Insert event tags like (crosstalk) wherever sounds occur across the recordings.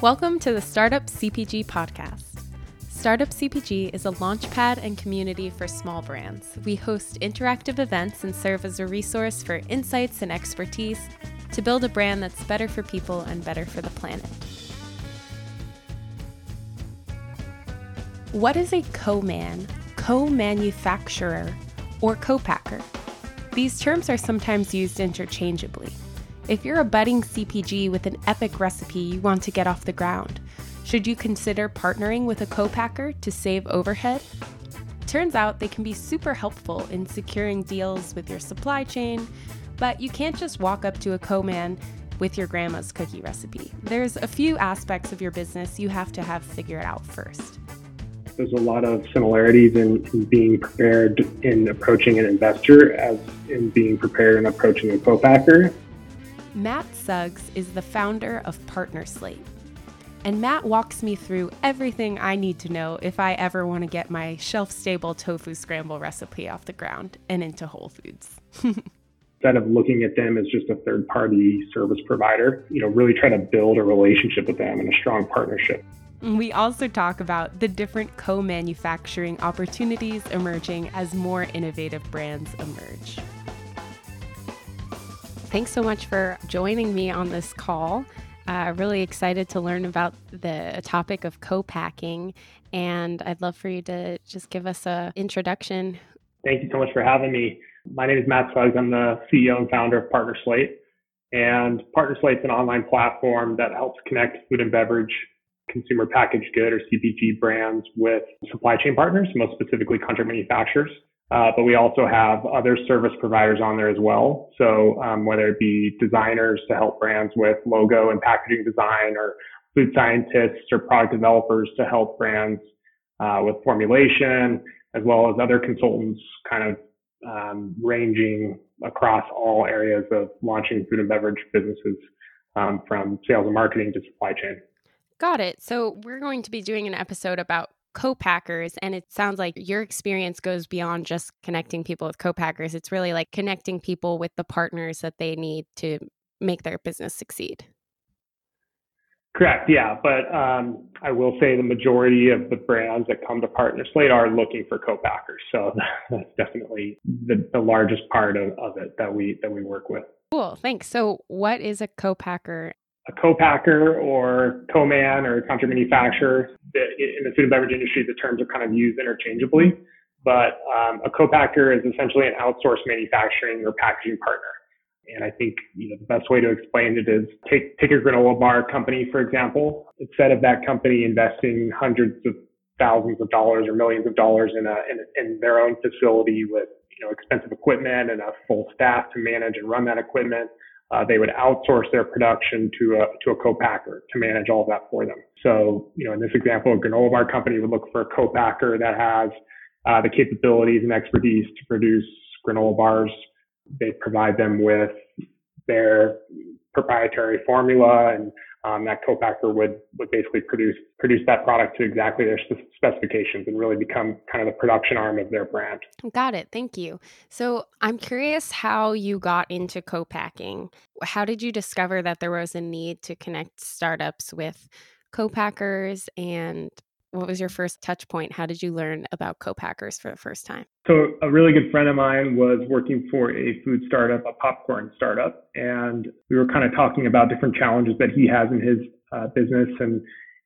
Welcome to the Startup CPG podcast. Startup CPG is a launchpad and community for small brands. We host interactive events and serve as a resource for insights and expertise to build a brand that's better for people and better for the planet. What is a co man, co manufacturer, or co packer? These terms are sometimes used interchangeably. If you're a budding CPG with an epic recipe you want to get off the ground, should you consider partnering with a co-packer to save overhead? Turns out they can be super helpful in securing deals with your supply chain, but you can't just walk up to a co-man with your grandma's cookie recipe. There's a few aspects of your business you have to have figured out first. There's a lot of similarities in, in being prepared in approaching an investor as in being prepared in approaching a co-packer. Matt Suggs is the founder of Partner Slate. And Matt walks me through everything I need to know if I ever want to get my shelf stable tofu scramble recipe off the ground and into Whole Foods. (laughs) Instead of looking at them as just a third party service provider, you know, really try to build a relationship with them and a strong partnership. We also talk about the different co manufacturing opportunities emerging as more innovative brands emerge. Thanks so much for joining me on this call. Uh, really excited to learn about the topic of co-packing, and I'd love for you to just give us a introduction. Thank you so much for having me. My name is Matt Suggs. I'm the CEO and founder of Partner Slate, and Partner Slate is an online platform that helps connect food and beverage, consumer packaged good or CPG brands with supply chain partners, most specifically contract manufacturers. Uh, but we also have other service providers on there as well. So um, whether it be designers to help brands with logo and packaging design, or food scientists or product developers to help brands uh, with formulation, as well as other consultants, kind of um, ranging across all areas of launching food and beverage businesses, um, from sales and marketing to supply chain. Got it. So we're going to be doing an episode about co-packers and it sounds like your experience goes beyond just connecting people with co-packers. It's really like connecting people with the partners that they need to make their business succeed. Correct yeah but um, i will say the majority of the brands that come to partner slate are looking for co-packers so (laughs) that's definitely the, the largest part of, of it that we that we work with. Cool thanks. So what is a co-packer a co-packer or co-man or contract manufacturer. In the food and beverage industry, the terms are kind of used interchangeably, but um, a co-packer is essentially an outsourced manufacturing or packaging partner. And I think you know the best way to explain it is take take a granola bar company for example. Instead of that company investing hundreds of thousands of dollars or millions of dollars in a in, in their own facility with you know expensive equipment and a full staff to manage and run that equipment, uh, they would outsource their production to a to a co-packer to manage all of that for them. So, you know, in this example, a granola bar company would look for a co-packer that has uh, the capabilities and expertise to produce granola bars. They provide them with their proprietary formula and um, that co-packer would would basically produce produce that product to exactly their specifications and really become kind of the production arm of their brand. Got it. Thank you. So I'm curious how you got into co-packing. How did you discover that there was a need to connect startups with co-packers and what was your first touch point? How did you learn about co-packers for the first time? So a really good friend of mine was working for a food startup, a popcorn startup, and we were kind of talking about different challenges that he has in his uh, business and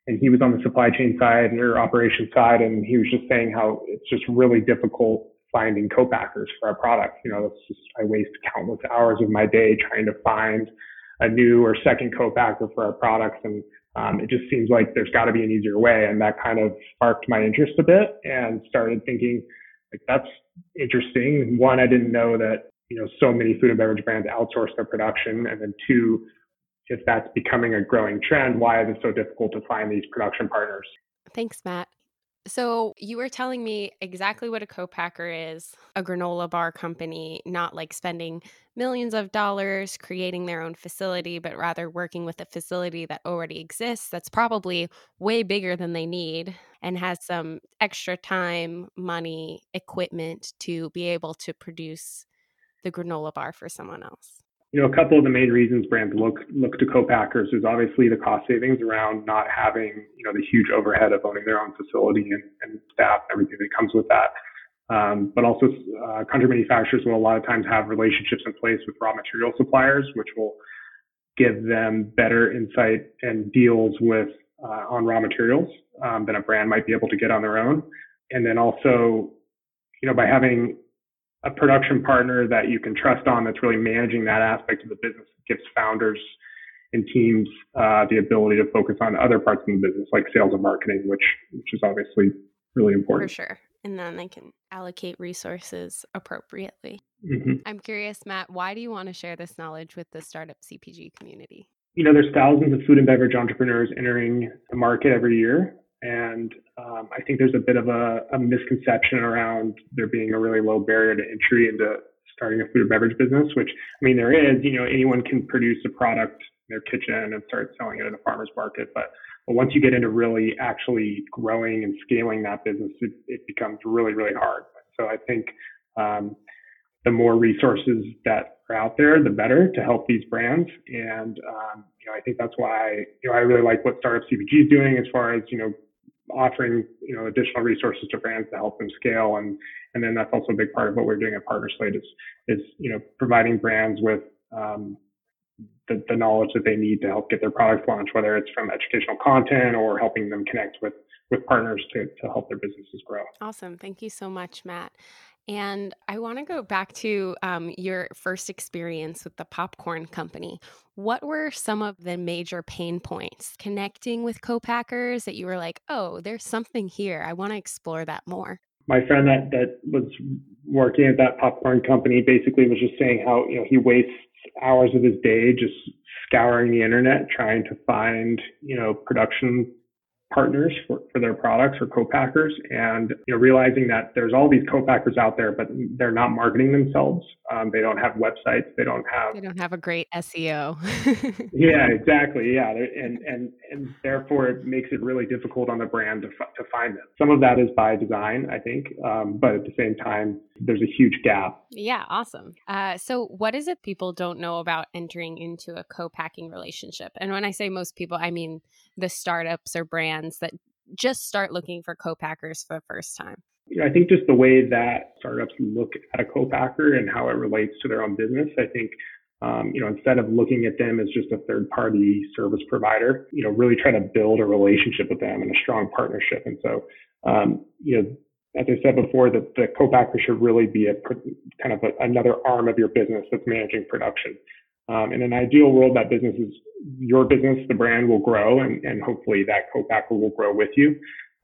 and he was on the supply chain side or operation side and he was just saying how it's just really difficult finding co-packers for our product. You know, it's just I waste countless hours of my day trying to find a new or second co-packer for our products and um, it just seems like there's got to be an easier way. And that kind of sparked my interest a bit and started thinking, like, that's interesting. One, I didn't know that, you know, so many food and beverage brands outsource their production. And then two, if that's becoming a growing trend, why is it so difficult to find these production partners? Thanks, Matt. So you were telling me exactly what a co-packer is, a granola bar company, not like spending millions of dollars creating their own facility, but rather working with a facility that already exists that's probably way bigger than they need and has some extra time, money, equipment to be able to produce the granola bar for someone else. You know, a couple of the main reasons brands look look to co-packers is obviously the cost savings around not having, you know, the huge overhead of owning their own facility and, and staff and everything that comes with that. Um, but also, uh, contract manufacturers will a lot of times have relationships in place with raw material suppliers, which will give them better insight and deals with uh, on raw materials um, than a brand might be able to get on their own. And then also, you know, by having a production partner that you can trust on that's really managing that aspect of the business gives founders and teams uh, the ability to focus on other parts of the business like sales and marketing which which is obviously really important. For sure. And then they can allocate resources appropriately. Mm-hmm. i'm curious matt why do you want to share this knowledge with the startup cpg community? You know there's thousands of food and beverage entrepreneurs entering the market every year and um, I think there's a bit of a, a, misconception around there being a really low barrier to entry into starting a food or beverage business, which I mean, there is, you know, anyone can produce a product in their kitchen and start selling it in a farmer's market. But, but once you get into really actually growing and scaling that business, it, it becomes really, really hard. So I think um, the more resources that are out there, the better to help these brands. And, um, you know, I think that's why, you know, I really like what Startup CPG is doing as far as, you know, offering you know additional resources to brands to help them scale and and then that's also a big part of what we're doing at Partner Slate is is you know providing brands with um, the, the knowledge that they need to help get their products launched, whether it's from educational content or helping them connect with with partners to, to help their businesses grow. Awesome. Thank you so much, Matt. And I want to go back to um, your first experience with the popcorn company. What were some of the major pain points connecting with co-packers that you were like, oh, there's something here. I want to explore that more. My friend that that was working at that popcorn company basically was just saying how you know he wastes hours of his day just scouring the internet trying to find you know production partners for, for their products or co-packers and you know realizing that there's all these co-packers out there but they're not marketing themselves. Um, they don't have websites. They don't have they don't have a great seo (laughs) yeah exactly. Yeah and and and therefore it makes it really difficult on the brand to, to find them. Some of that is by design i think um, but at the same time there's a huge gap. Yeah awesome. Uh, so what is it people don't know about entering into a co-packing relationship? And when i say most people i mean the startups or brands that just start looking for co-packers for the first time? You know, I think just the way that startups look at a co-packer and how it relates to their own business, I think um, you know, instead of looking at them as just a third party service provider, you know, really try to build a relationship with them and a strong partnership. And so, um, you know, as I said before, that the co-packer should really be a kind of a, another arm of your business that's managing production. Um, in an ideal world, that business is your business, the brand will grow, and, and hopefully that co-packer will grow with you.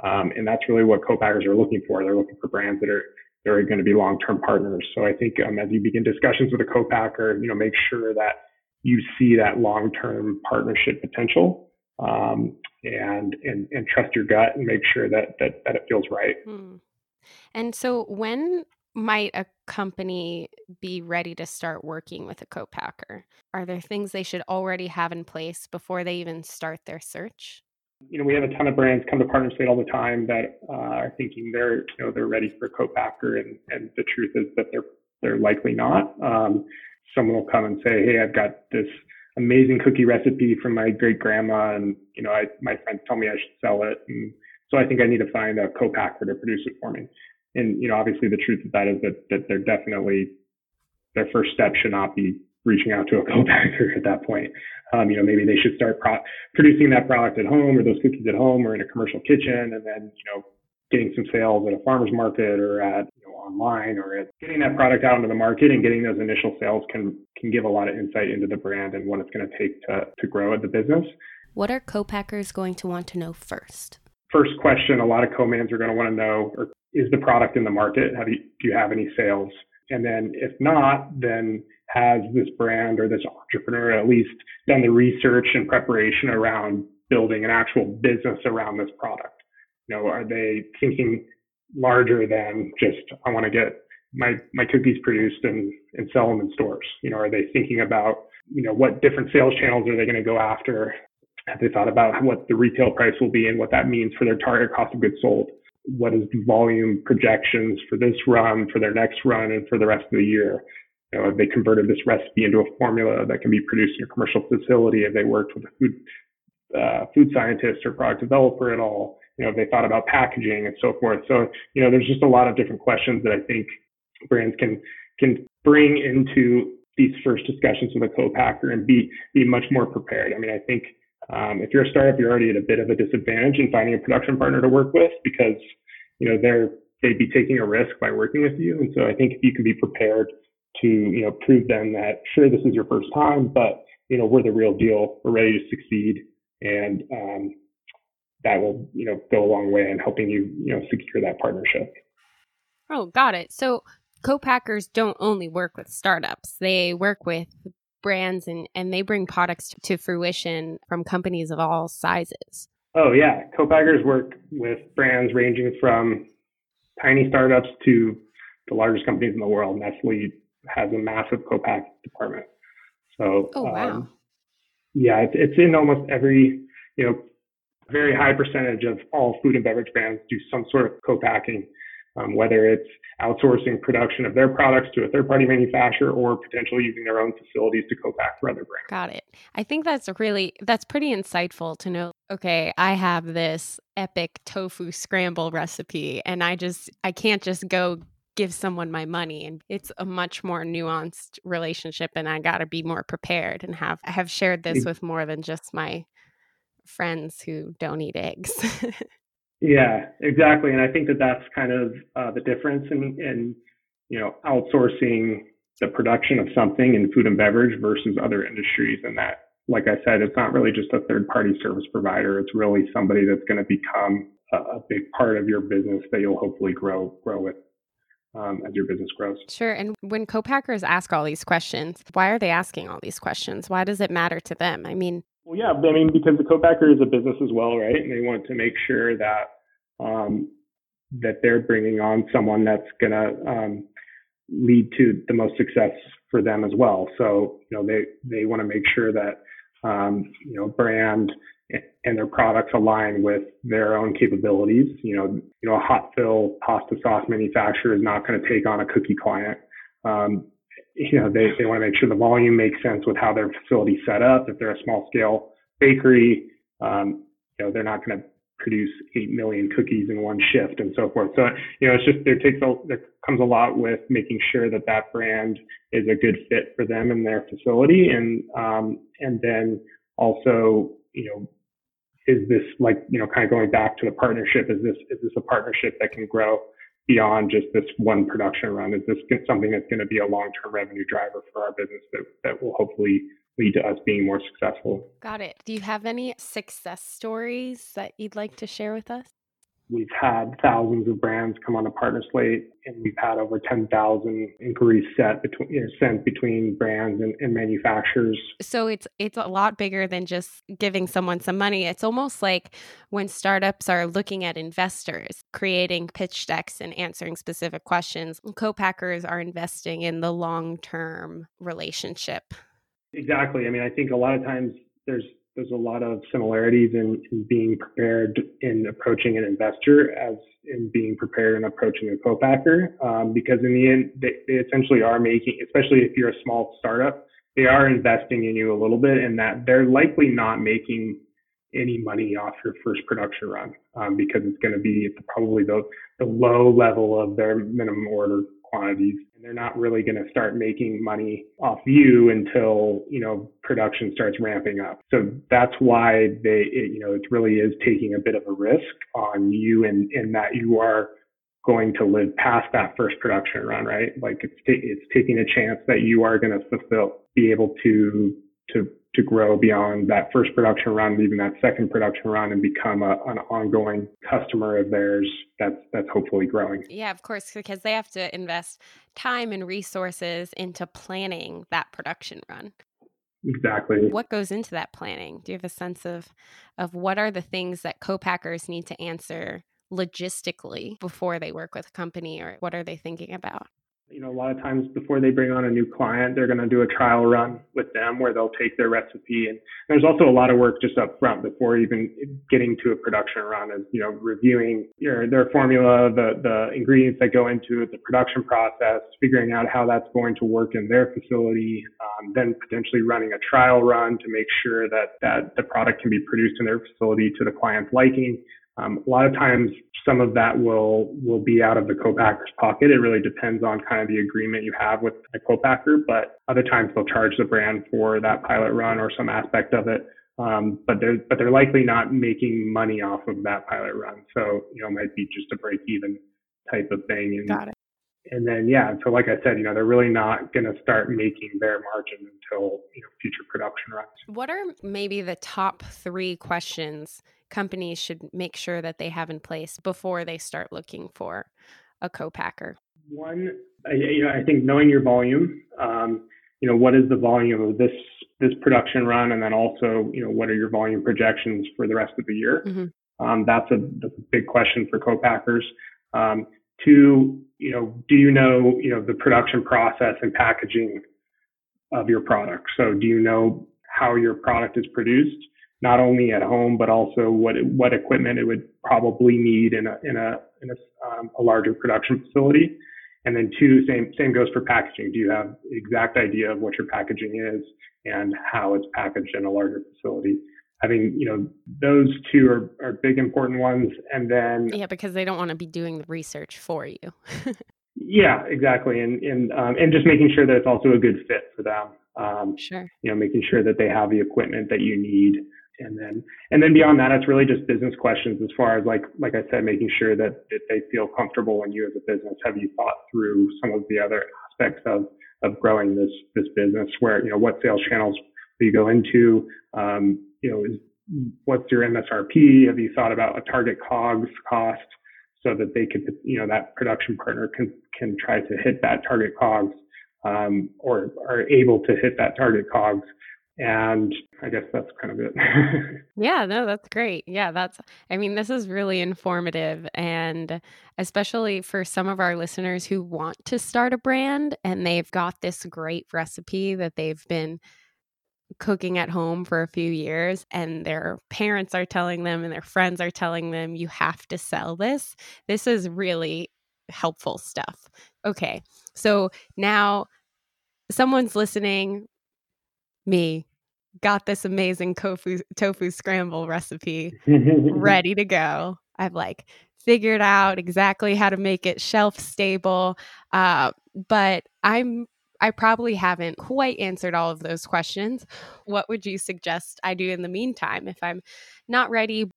Um, and that's really what co-packers are looking for. They're looking for brands that are that are going to be long-term partners. So I think um, as you begin discussions with a co-packer, you know, make sure that you see that long-term partnership potential, um, and and and trust your gut and make sure that that that it feels right. Hmm. And so when might a company be ready to start working with a co-packer? Are there things they should already have in place before they even start their search? You know, we have a ton of brands come to Partner Slate all the time that uh, are thinking they're, you know, they're ready for co-packer, and and the truth is that they're they're likely not. Um, someone will come and say, "Hey, I've got this amazing cookie recipe from my great grandma, and you know, I my friends tell me I should sell it, and so I think I need to find a co-packer to produce it for me." And you know, obviously, the truth of that is that that they're definitely their first step should not be reaching out to a (laughs) co-packer at that point. Um, you know, maybe they should start pro- producing that product at home or those cookies at home or in a commercial kitchen, and then you know, getting some sales at a farmer's market or at you know, online or at getting that product out into the market and getting those initial sales can can give a lot of insight into the brand and what it's going to take to to grow at the business. What are co-packers going to want to know first? First question a lot of co-mans are going to want to know or is the product in the market? Have you, do you have any sales? And then if not, then has this brand or this entrepreneur at least done the research and preparation around building an actual business around this product? You know, are they thinking larger than just, I want to get my, my cookies produced and, and sell them in stores? You know, are they thinking about, you know, what different sales channels are they going to go after? Have they thought about what the retail price will be and what that means for their target cost of goods sold? What is the volume projections for this run, for their next run, and for the rest of the year. you know, have they converted this recipe into a formula that can be produced in a commercial facility? Have they worked with a food uh, food scientist or product developer at all? You know, have they thought about packaging and so forth? So, you know, there's just a lot of different questions that I think brands can can bring into these first discussions with a co-packer and be be much more prepared. I mean, I think um, if you're a startup, you're already at a bit of a disadvantage in finding a production partner to work with because you know they're they'd be taking a risk by working with you. And so I think if you can be prepared to you know prove them that sure this is your first time, but you know we're the real deal, we're ready to succeed, and um, that will you know go a long way in helping you you know secure that partnership. Oh, got it. So co-packers don't only work with startups; they work with brands and and they bring products to fruition from companies of all sizes. Oh yeah, co-packers work with brands ranging from tiny startups to the largest companies in the world. Nestle has a massive co-pack department. So oh wow, um, yeah, it's, it's in almost every you know very high percentage of all food and beverage brands do some sort of co-packing um, whether it's outsourcing production of their products to a third party manufacturer or potentially using their own facilities to co-pack for other brands. Got it. I think that's really that's pretty insightful to know. Okay, I have this epic tofu scramble recipe and I just I can't just go give someone my money and it's a much more nuanced relationship and I got to be more prepared and have I have shared this with more than just my friends who don't eat eggs. (laughs) Yeah, exactly. And I think that that's kind of uh, the difference in, in, you know, outsourcing the production of something in food and beverage versus other industries. And that, like I said, it's not really just a third party service provider. It's really somebody that's going to become a, a, big part of your business that you'll hopefully grow, grow with. Um, as your business grows. Sure. And when co-packers ask all these questions, why are they asking all these questions? Why does it matter to them? I mean, well, yeah, I mean, because the co-packer is a business as well, right? And they want to make sure that um, that they're bringing on someone that's going to um, lead to the most success for them as well. So, you know, they they want to make sure that um, you know brand and their products align with their own capabilities. You know, you know, a hot fill pasta sauce manufacturer is not going to take on a cookie client. Um, you know, they, they want to make sure the volume makes sense with how their facility set up. If they're a small scale bakery, um, you know, they're not going to produce 8 million cookies in one shift and so forth. So, you know, it's just, there takes a, there comes a lot with making sure that that brand is a good fit for them and their facility. And, um, and then also, you know, is this like, you know, kind of going back to the partnership? Is this, is this a partnership that can grow beyond just this one production run? Is this something that's going to be a long-term revenue driver for our business that, that will hopefully lead to us being more successful? Got it. Do you have any success stories that you'd like to share with us? We've had thousands of brands come on a partner slate, and we've had over 10,000 inquiries set between, you know, sent between brands and, and manufacturers. So it's it's a lot bigger than just giving someone some money. It's almost like when startups are looking at investors, creating pitch decks and answering specific questions. Co-packers are investing in the long-term relationship. Exactly. I mean, I think a lot of times there's there's a lot of similarities in, in, being prepared in approaching an investor as in being prepared in approaching a co-packer um, because in the end they, they, essentially are making especially if you're a small startup they are investing in you a little bit and that they're likely not making any money off your first production run um, because it's going to be probably the, the low level of their minimum order quantities and they're not really going to start making money off you until you know production starts ramping up. So that's why they it, you know it really is taking a bit of a risk on you and in, in that you are going to live past that first production run right? Like it's it's taking a chance that you are going to fulfill be able to to to grow beyond that first production run, even that second production run, and become a, an ongoing customer of theirs. That's that's hopefully growing. Yeah, of course, because they have to invest time and resources into planning that production run. Exactly. What goes into that planning? Do you have a sense of of what are the things that co-packers need to answer logistically before they work with a company, or what are they thinking about? You know, a lot of times before they bring on a new client, they're going to do a trial run with them where they'll take their recipe. And there's also a lot of work just up front before even getting to a production run is, you know, reviewing your, their formula, the, the ingredients that go into it, the production process, figuring out how that's going to work in their facility, um, then potentially running a trial run to make sure that, that the product can be produced in their facility to the client's liking. Um, a lot of times, some of that will will be out of the co-packer's pocket. It really depends on kind of the agreement you have with the co-packer, but other times they'll charge the brand for that pilot run or some aspect of it. Um, but they're but they're likely not making money off of that pilot run. So you know, it might be just a break even type of thing. And, Got it. And then yeah, so like I said, you know, they're really not going to start making their margin until you know future production runs. What are maybe the top three questions? Companies should make sure that they have in place before they start looking for a co-packer? One, I, you know, I think knowing your volume, um, you know, what is the volume of this this production run, and then also, you know, what are your volume projections for the rest of the year? Mm-hmm. Um, that's, a, that's, a, big question for co-packers. Um, two, you know, do you know, you know, the production process and packaging of your product? So, do you know how your product is produced? Not only at home but also what what equipment it would probably need in a in a in a, um, a larger production facility. And then two, same same goes for packaging. Do you have exact idea of what your packaging is and how it's packaged in a larger facility? Having you know those two are, are big important ones, and then yeah, because they don't want to be doing the research for you. (laughs) yeah, exactly, and and um, and just making sure that it's also a good fit for them. Um, sure. You know, making sure that they have the equipment that you need and then and then beyond that it's really just business questions as far as like like i said making sure that, that they feel comfortable when you as a business. Have you thought through some of the other aspects of of growing this this business? Where you know what sales channels do you go into? Um, you know is, what's your msrp have you thought about a target cogs cost so that they could you know that production partner can can try to hit that target cogs um, or are able to hit that target cogs and I guess that's kind of it. (laughs) yeah, no, that's great. Yeah, that's, I mean, this is really informative. And especially for some of our listeners who want to start a brand and they've got this great recipe that they've been cooking at home for a few years and their parents are telling them and their friends are telling them, you have to sell this. This is really helpful stuff. Okay. So now someone's listening me got this amazing tofu tofu scramble recipe (laughs) ready to go. I've like figured out exactly how to make it shelf stable. Uh, but I'm I probably haven't quite answered all of those questions. What would you suggest I do in the meantime if I'm not ready?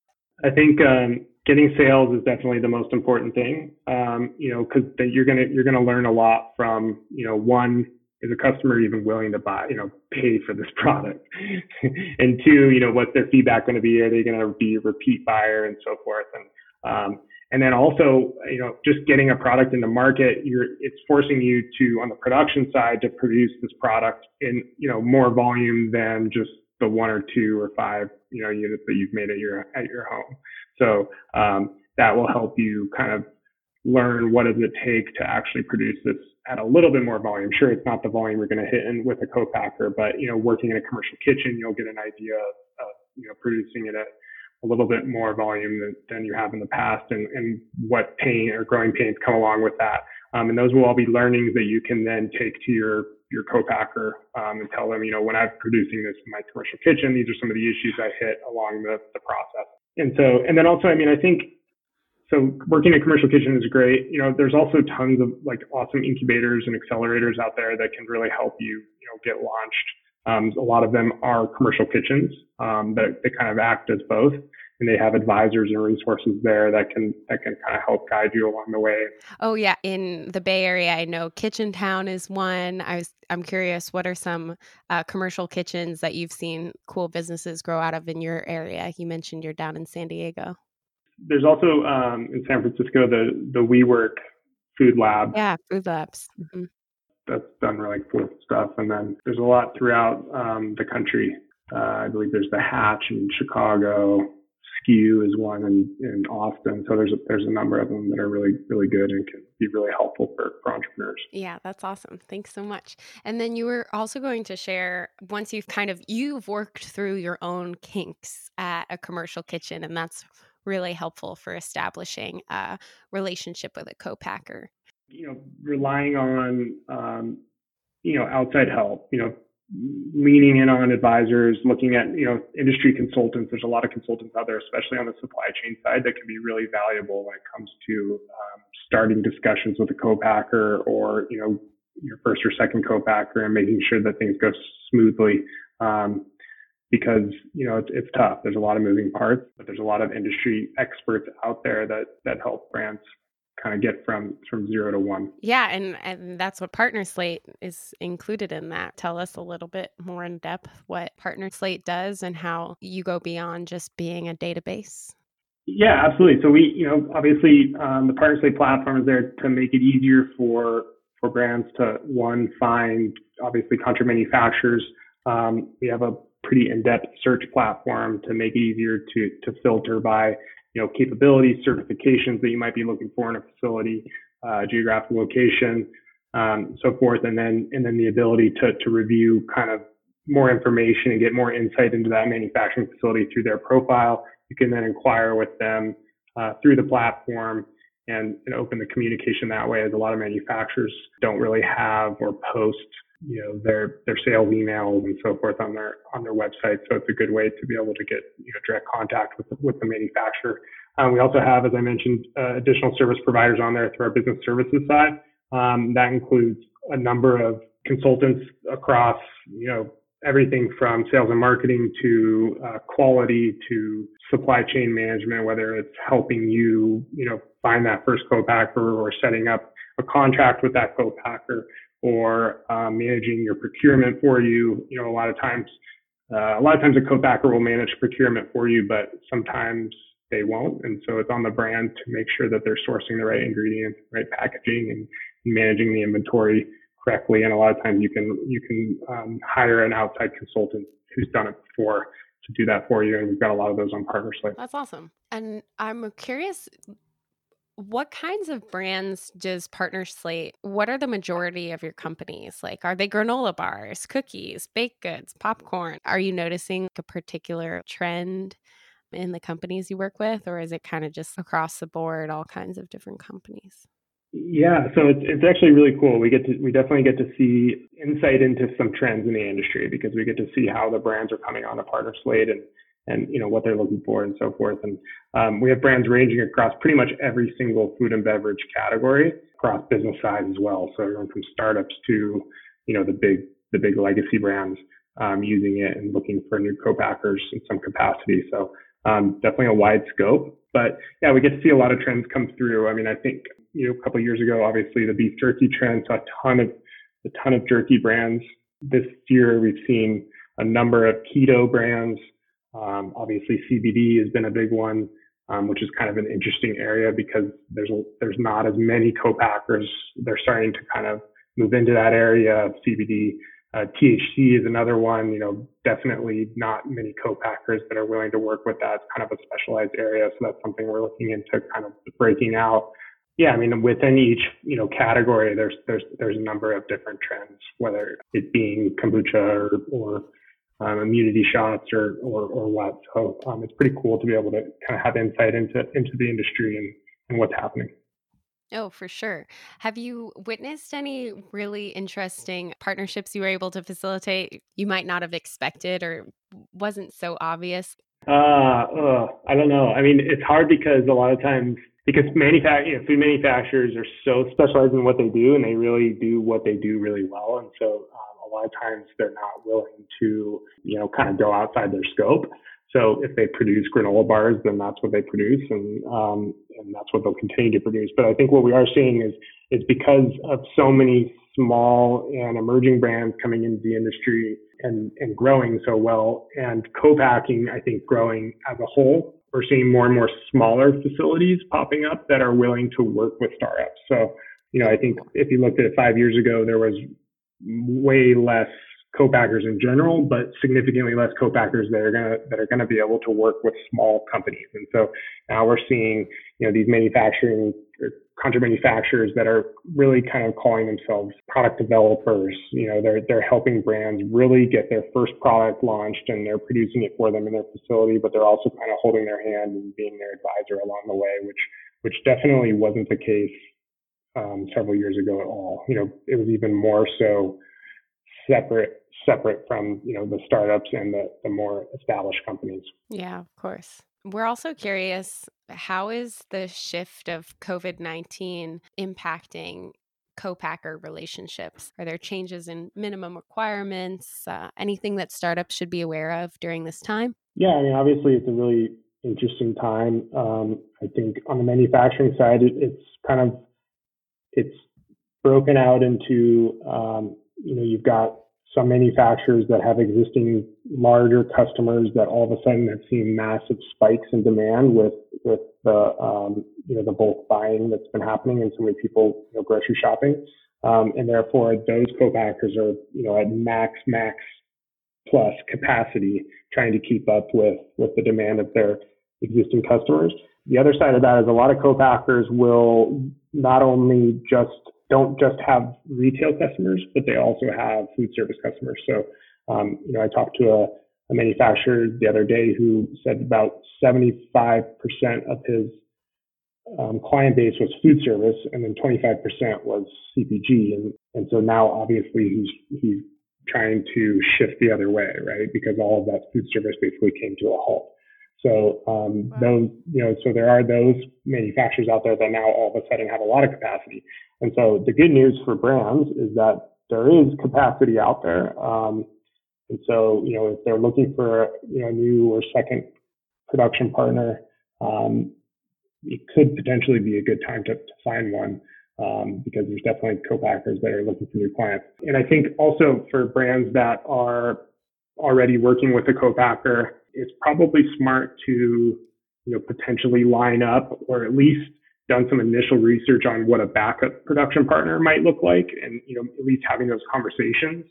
I think um, getting sales is definitely the most important thing. Um, you know, because you're gonna you're gonna learn a lot from you know one is a customer even willing to buy, you know, pay for this (laughs) product? and two, you know, what's their feedback going to be? Are they going to be a repeat buyer and so forth? And, um, and then also, you know, just getting a product in the market, you're, it's forcing you to, on the production side, to produce this product in, you know, more volume than just the one or two or five, you know, units that you've made at your, at your home. So, um, that will help you kind of learn what does it take to actually produce this at a little bit more volume. Sure, it's not the volume you're going to hit in with a co-packer, but you know, working in a commercial kitchen, you'll get an idea of, of you know producing it at a little bit more volume than, than you have in the past, and, and what pain or growing pains come along with that. Um, and those will all be learnings that you can then take to your your co-packer um, and tell them, you know, when I'm producing this in my commercial kitchen, these are some of the issues I hit along the, the process. And so, and then also, I mean, I think so working in commercial kitchen is great. You know, there's also tons of like awesome incubators and accelerators out there that can really help you, you know, get launched. Um, a lot of them are commercial kitchens um, that kind of act as both, and they have advisors and resources there that can that can kind of help guide you along the way. Oh yeah, in the Bay Area, I know Kitchen Town is one. I was I'm curious, what are some uh, commercial kitchens that you've seen cool businesses grow out of in your area? You mentioned you're down in San Diego there's also um, in San Francisco the the WeWork Food Lab. Yeah, Food Labs. Mm-hmm. That's done really cool stuff. And then there's a lot throughout um, the country. Uh, I believe there's the Hatch in Chicago. SKU is one in, in Austin. So there's a, there's a number of them that are really really good and can be really helpful for, for entrepreneurs. Yeah, that's awesome. Thanks so much. And then you were also going to share once you've kind of you've worked through your own kinks at a commercial kitchen, and that's really helpful for establishing a relationship with a co-packer. You know, relying on um, you know outside help. You know, leaning in on advisors, looking at, you know, industry consultants. There's a lot of consultants out there, especially on the supply chain side, that can be really valuable when it comes to um, starting discussions with a co-packer or, you know, your first or second co-packer and making sure that things go smoothly. Um, because, you know, it's, it's tough. There's a lot of moving parts, but there's a lot of industry experts out there that, that help brands kind of get from from zero to one. Yeah, and and that's what Partner Slate is included in that. Tell us a little bit more in depth what Partner Slate does and how you go beyond just being a database. Yeah, absolutely. So we, you know, obviously um, the Partner Slate platform is there to make it easier for for brands to one find obviously contract manufacturers. Um, we have a pretty in-depth search platform to make it easier to to filter by you know, capabilities, certifications that you might be looking for in a facility, uh, geographic location, um, so forth, and then and then the ability to to review kind of more information and get more insight into that manufacturing facility through their profile. You can then inquire with them uh, through the platform and, and open the communication that way, as a lot of manufacturers don't really have or post you know their their sales emails and so forth on their on their website. So it's a good way to be able to get you know direct contact with the, with the manufacturer. Um, we also have, as I mentioned, uh, additional service providers on there through our business services side. Um, that includes a number of consultants across you know everything from sales and marketing to uh, quality to supply chain management, whether it's helping you, you know, find that first co-packer or setting up a contract with that co-packer or um, managing your procurement for you. You know, a lot of times, uh, a lot of times a co-packer will manage procurement for you, but sometimes they won't. And so it's on the brand to make sure that they're sourcing the right ingredients, right packaging, and, managing the inventory correctly. And a lot of times you can you can um, hire an outside consultant who's done it before to do that for you. And we've got a lot of those on Partner Slate. That's awesome. And I'm curious, what kinds of brands does Partner Slate? What are the majority of your companies? Like, are they granola bars, cookies, baked goods, popcorn? Are you noticing a particular trend in the companies you work with, or is it kind of just across the board, all kinds of different companies? Yeah, so it's it's actually really cool. We get to we definitely get to see insight into some trends in the industry because we get to see how the brands are coming on a partner slate and and you know what they're looking for and so forth. And um, we have brands ranging across pretty much every single food and beverage category across business size as well. So everyone from startups to you know the big the big legacy brands um, using it and looking for new co-packers in some capacity. So um, definitely a wide scope. But yeah, we get to see a lot of trends come through. I mean, I think you know a couple years ago, obviously the beef jerky trend saw a ton of a ton of jerky brands. This year, we've seen a number of keto brands um, obviously, CBD has been a big one, um, which is kind of an interesting area because there's a, there's not as many co-packers. They're starting to kind of move into that area of CBD. Uh, THC is another one. You know, definitely not many co-packers that are willing to work with that. It's kind of a specialized area, so that's something we're looking into, kind of breaking out. Yeah, I mean, within each you know category, there's there's there's a number of different trends, whether it being kombucha or, or um, immunity shots or, or, or what. So um, it's pretty cool to be able to kind of have insight into into the industry and, and what's happening. Oh, for sure. Have you witnessed any really interesting partnerships you were able to facilitate you might not have expected or wasn't so obvious? Uh, uh I don't know. I mean, it's hard because a lot of times because manufact you know, food manufacturers are so specialized in what they do and they really do what they do really well. And so a lot of times they're not willing to, you know, kind of go outside their scope. So if they produce granola bars, then that's what they produce, and um, and that's what they'll continue to produce. But I think what we are seeing is is because of so many small and emerging brands coming into the industry and and growing so well, and co-packing, I think growing as a whole. We're seeing more and more smaller facilities popping up that are willing to work with startups. So, you know, I think if you looked at it five years ago, there was way less co-packers in general, but significantly less co-packers that are gonna that are gonna be able to work with small companies. And so now we're seeing you know these manufacturing uh, contract manufacturers that are really kind of calling themselves product developers. You know, they're they're helping brands really get their first product launched and they're producing it for them in their facility, but they're also kind of holding their hand and being their advisor along the way, which which definitely wasn't the case um, several years ago at all. You know, it was even more so separate separate from you know the startups and the, the more established companies. Yeah, of course. We're also curious how is the shift of COVID 19 impacting co-packer relationships? Are there changes in minimum requirements? Uh, anything that startups should be aware of during this time? Yeah, I mean, obviously, it's a really interesting time. Um, I think on the manufacturing side, it, it's kind of it's broken out into um, you know you've got some manufacturers that have existing larger customers that all of a sudden have seen massive spikes in demand with with the um, you know the bulk buying that's been happening and so many people you know grocery shopping um, and therefore those co-packers are you know at max max plus capacity trying to keep up with with the demand of their existing customers. The other side of that is a lot of co-packers will not only just don't just have retail customers, but they also have food service customers. So, um, you know, I talked to a, a, manufacturer the other day who said about 75% of his um, client base was food service, and then 25% was CPG. And, and so now, obviously, he's he's trying to shift the other way, right? Because all of that food service basically came to a halt. So um, wow. those, you know, so there are those manufacturers out there that now all of a sudden have a lot of capacity. And so the good news for brands is that there is capacity out there. Um, and so, you know, if they're looking for, you know, a new or second production partner, um, it could potentially be a good time to, to find one um, because there's definitely co-packers that are looking for new clients. And I think also for brands that are already working with a co-packer, it's probably smart to, you know, potentially line up or at least done some initial research on what a backup production partner might look like and, you know, at least having those conversations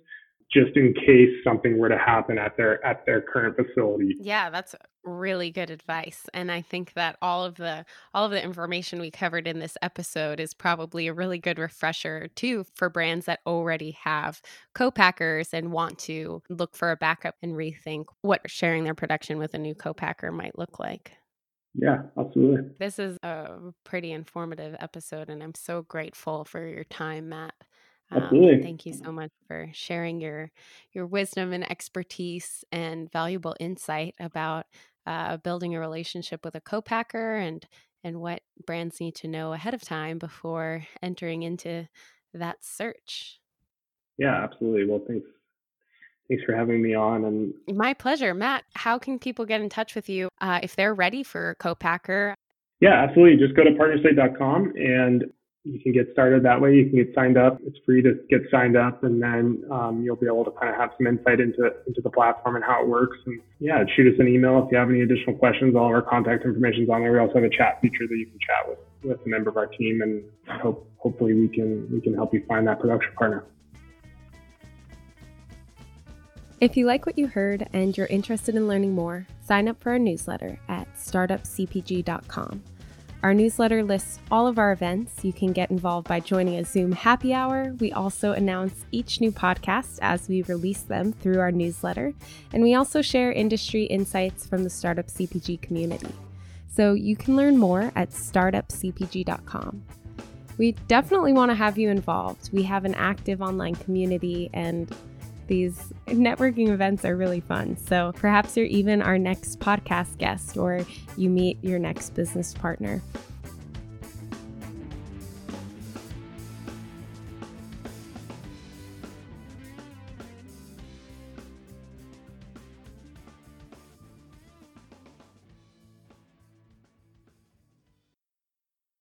just in case something were to happen at their at their current facility. Yeah, that's really good advice and I think that all of the all of the information we covered in this episode is probably a really good refresher too for brands that already have co-packers and want to look for a backup and rethink what sharing their production with a new co-packer might look like. Yeah, absolutely. This is a pretty informative episode and I'm so grateful for your time, Matt. Absolutely. Um, thank you so much for sharing your your wisdom and expertise and valuable insight about uh, building a relationship with a co-packer and and what brands need to know ahead of time before entering into that search. Yeah, absolutely. Well, thanks. Thanks for having me on. And my pleasure, Matt. How can people get in touch with you uh, if they're ready for a co-packer? Yeah, absolutely. Just go to partnerslate.com and you can get started that way. You can get signed up. It's free to get signed up, and then um, you'll be able to kind of have some insight into into the platform and how it works. And yeah, shoot us an email if you have any additional questions. All of our contact information is on there. We also have a chat feature that you can chat with with a member of our team, and hope hopefully we can we can help you find that production partner. If you like what you heard and you're interested in learning more, sign up for our newsletter at startupcpg.com. Our newsletter lists all of our events. You can get involved by joining a Zoom happy hour. We also announce each new podcast as we release them through our newsletter. And we also share industry insights from the startup CPG community. So you can learn more at startupcpg.com. We definitely want to have you involved. We have an active online community and these networking events are really fun. So perhaps you're even our next podcast guest or you meet your next business partner.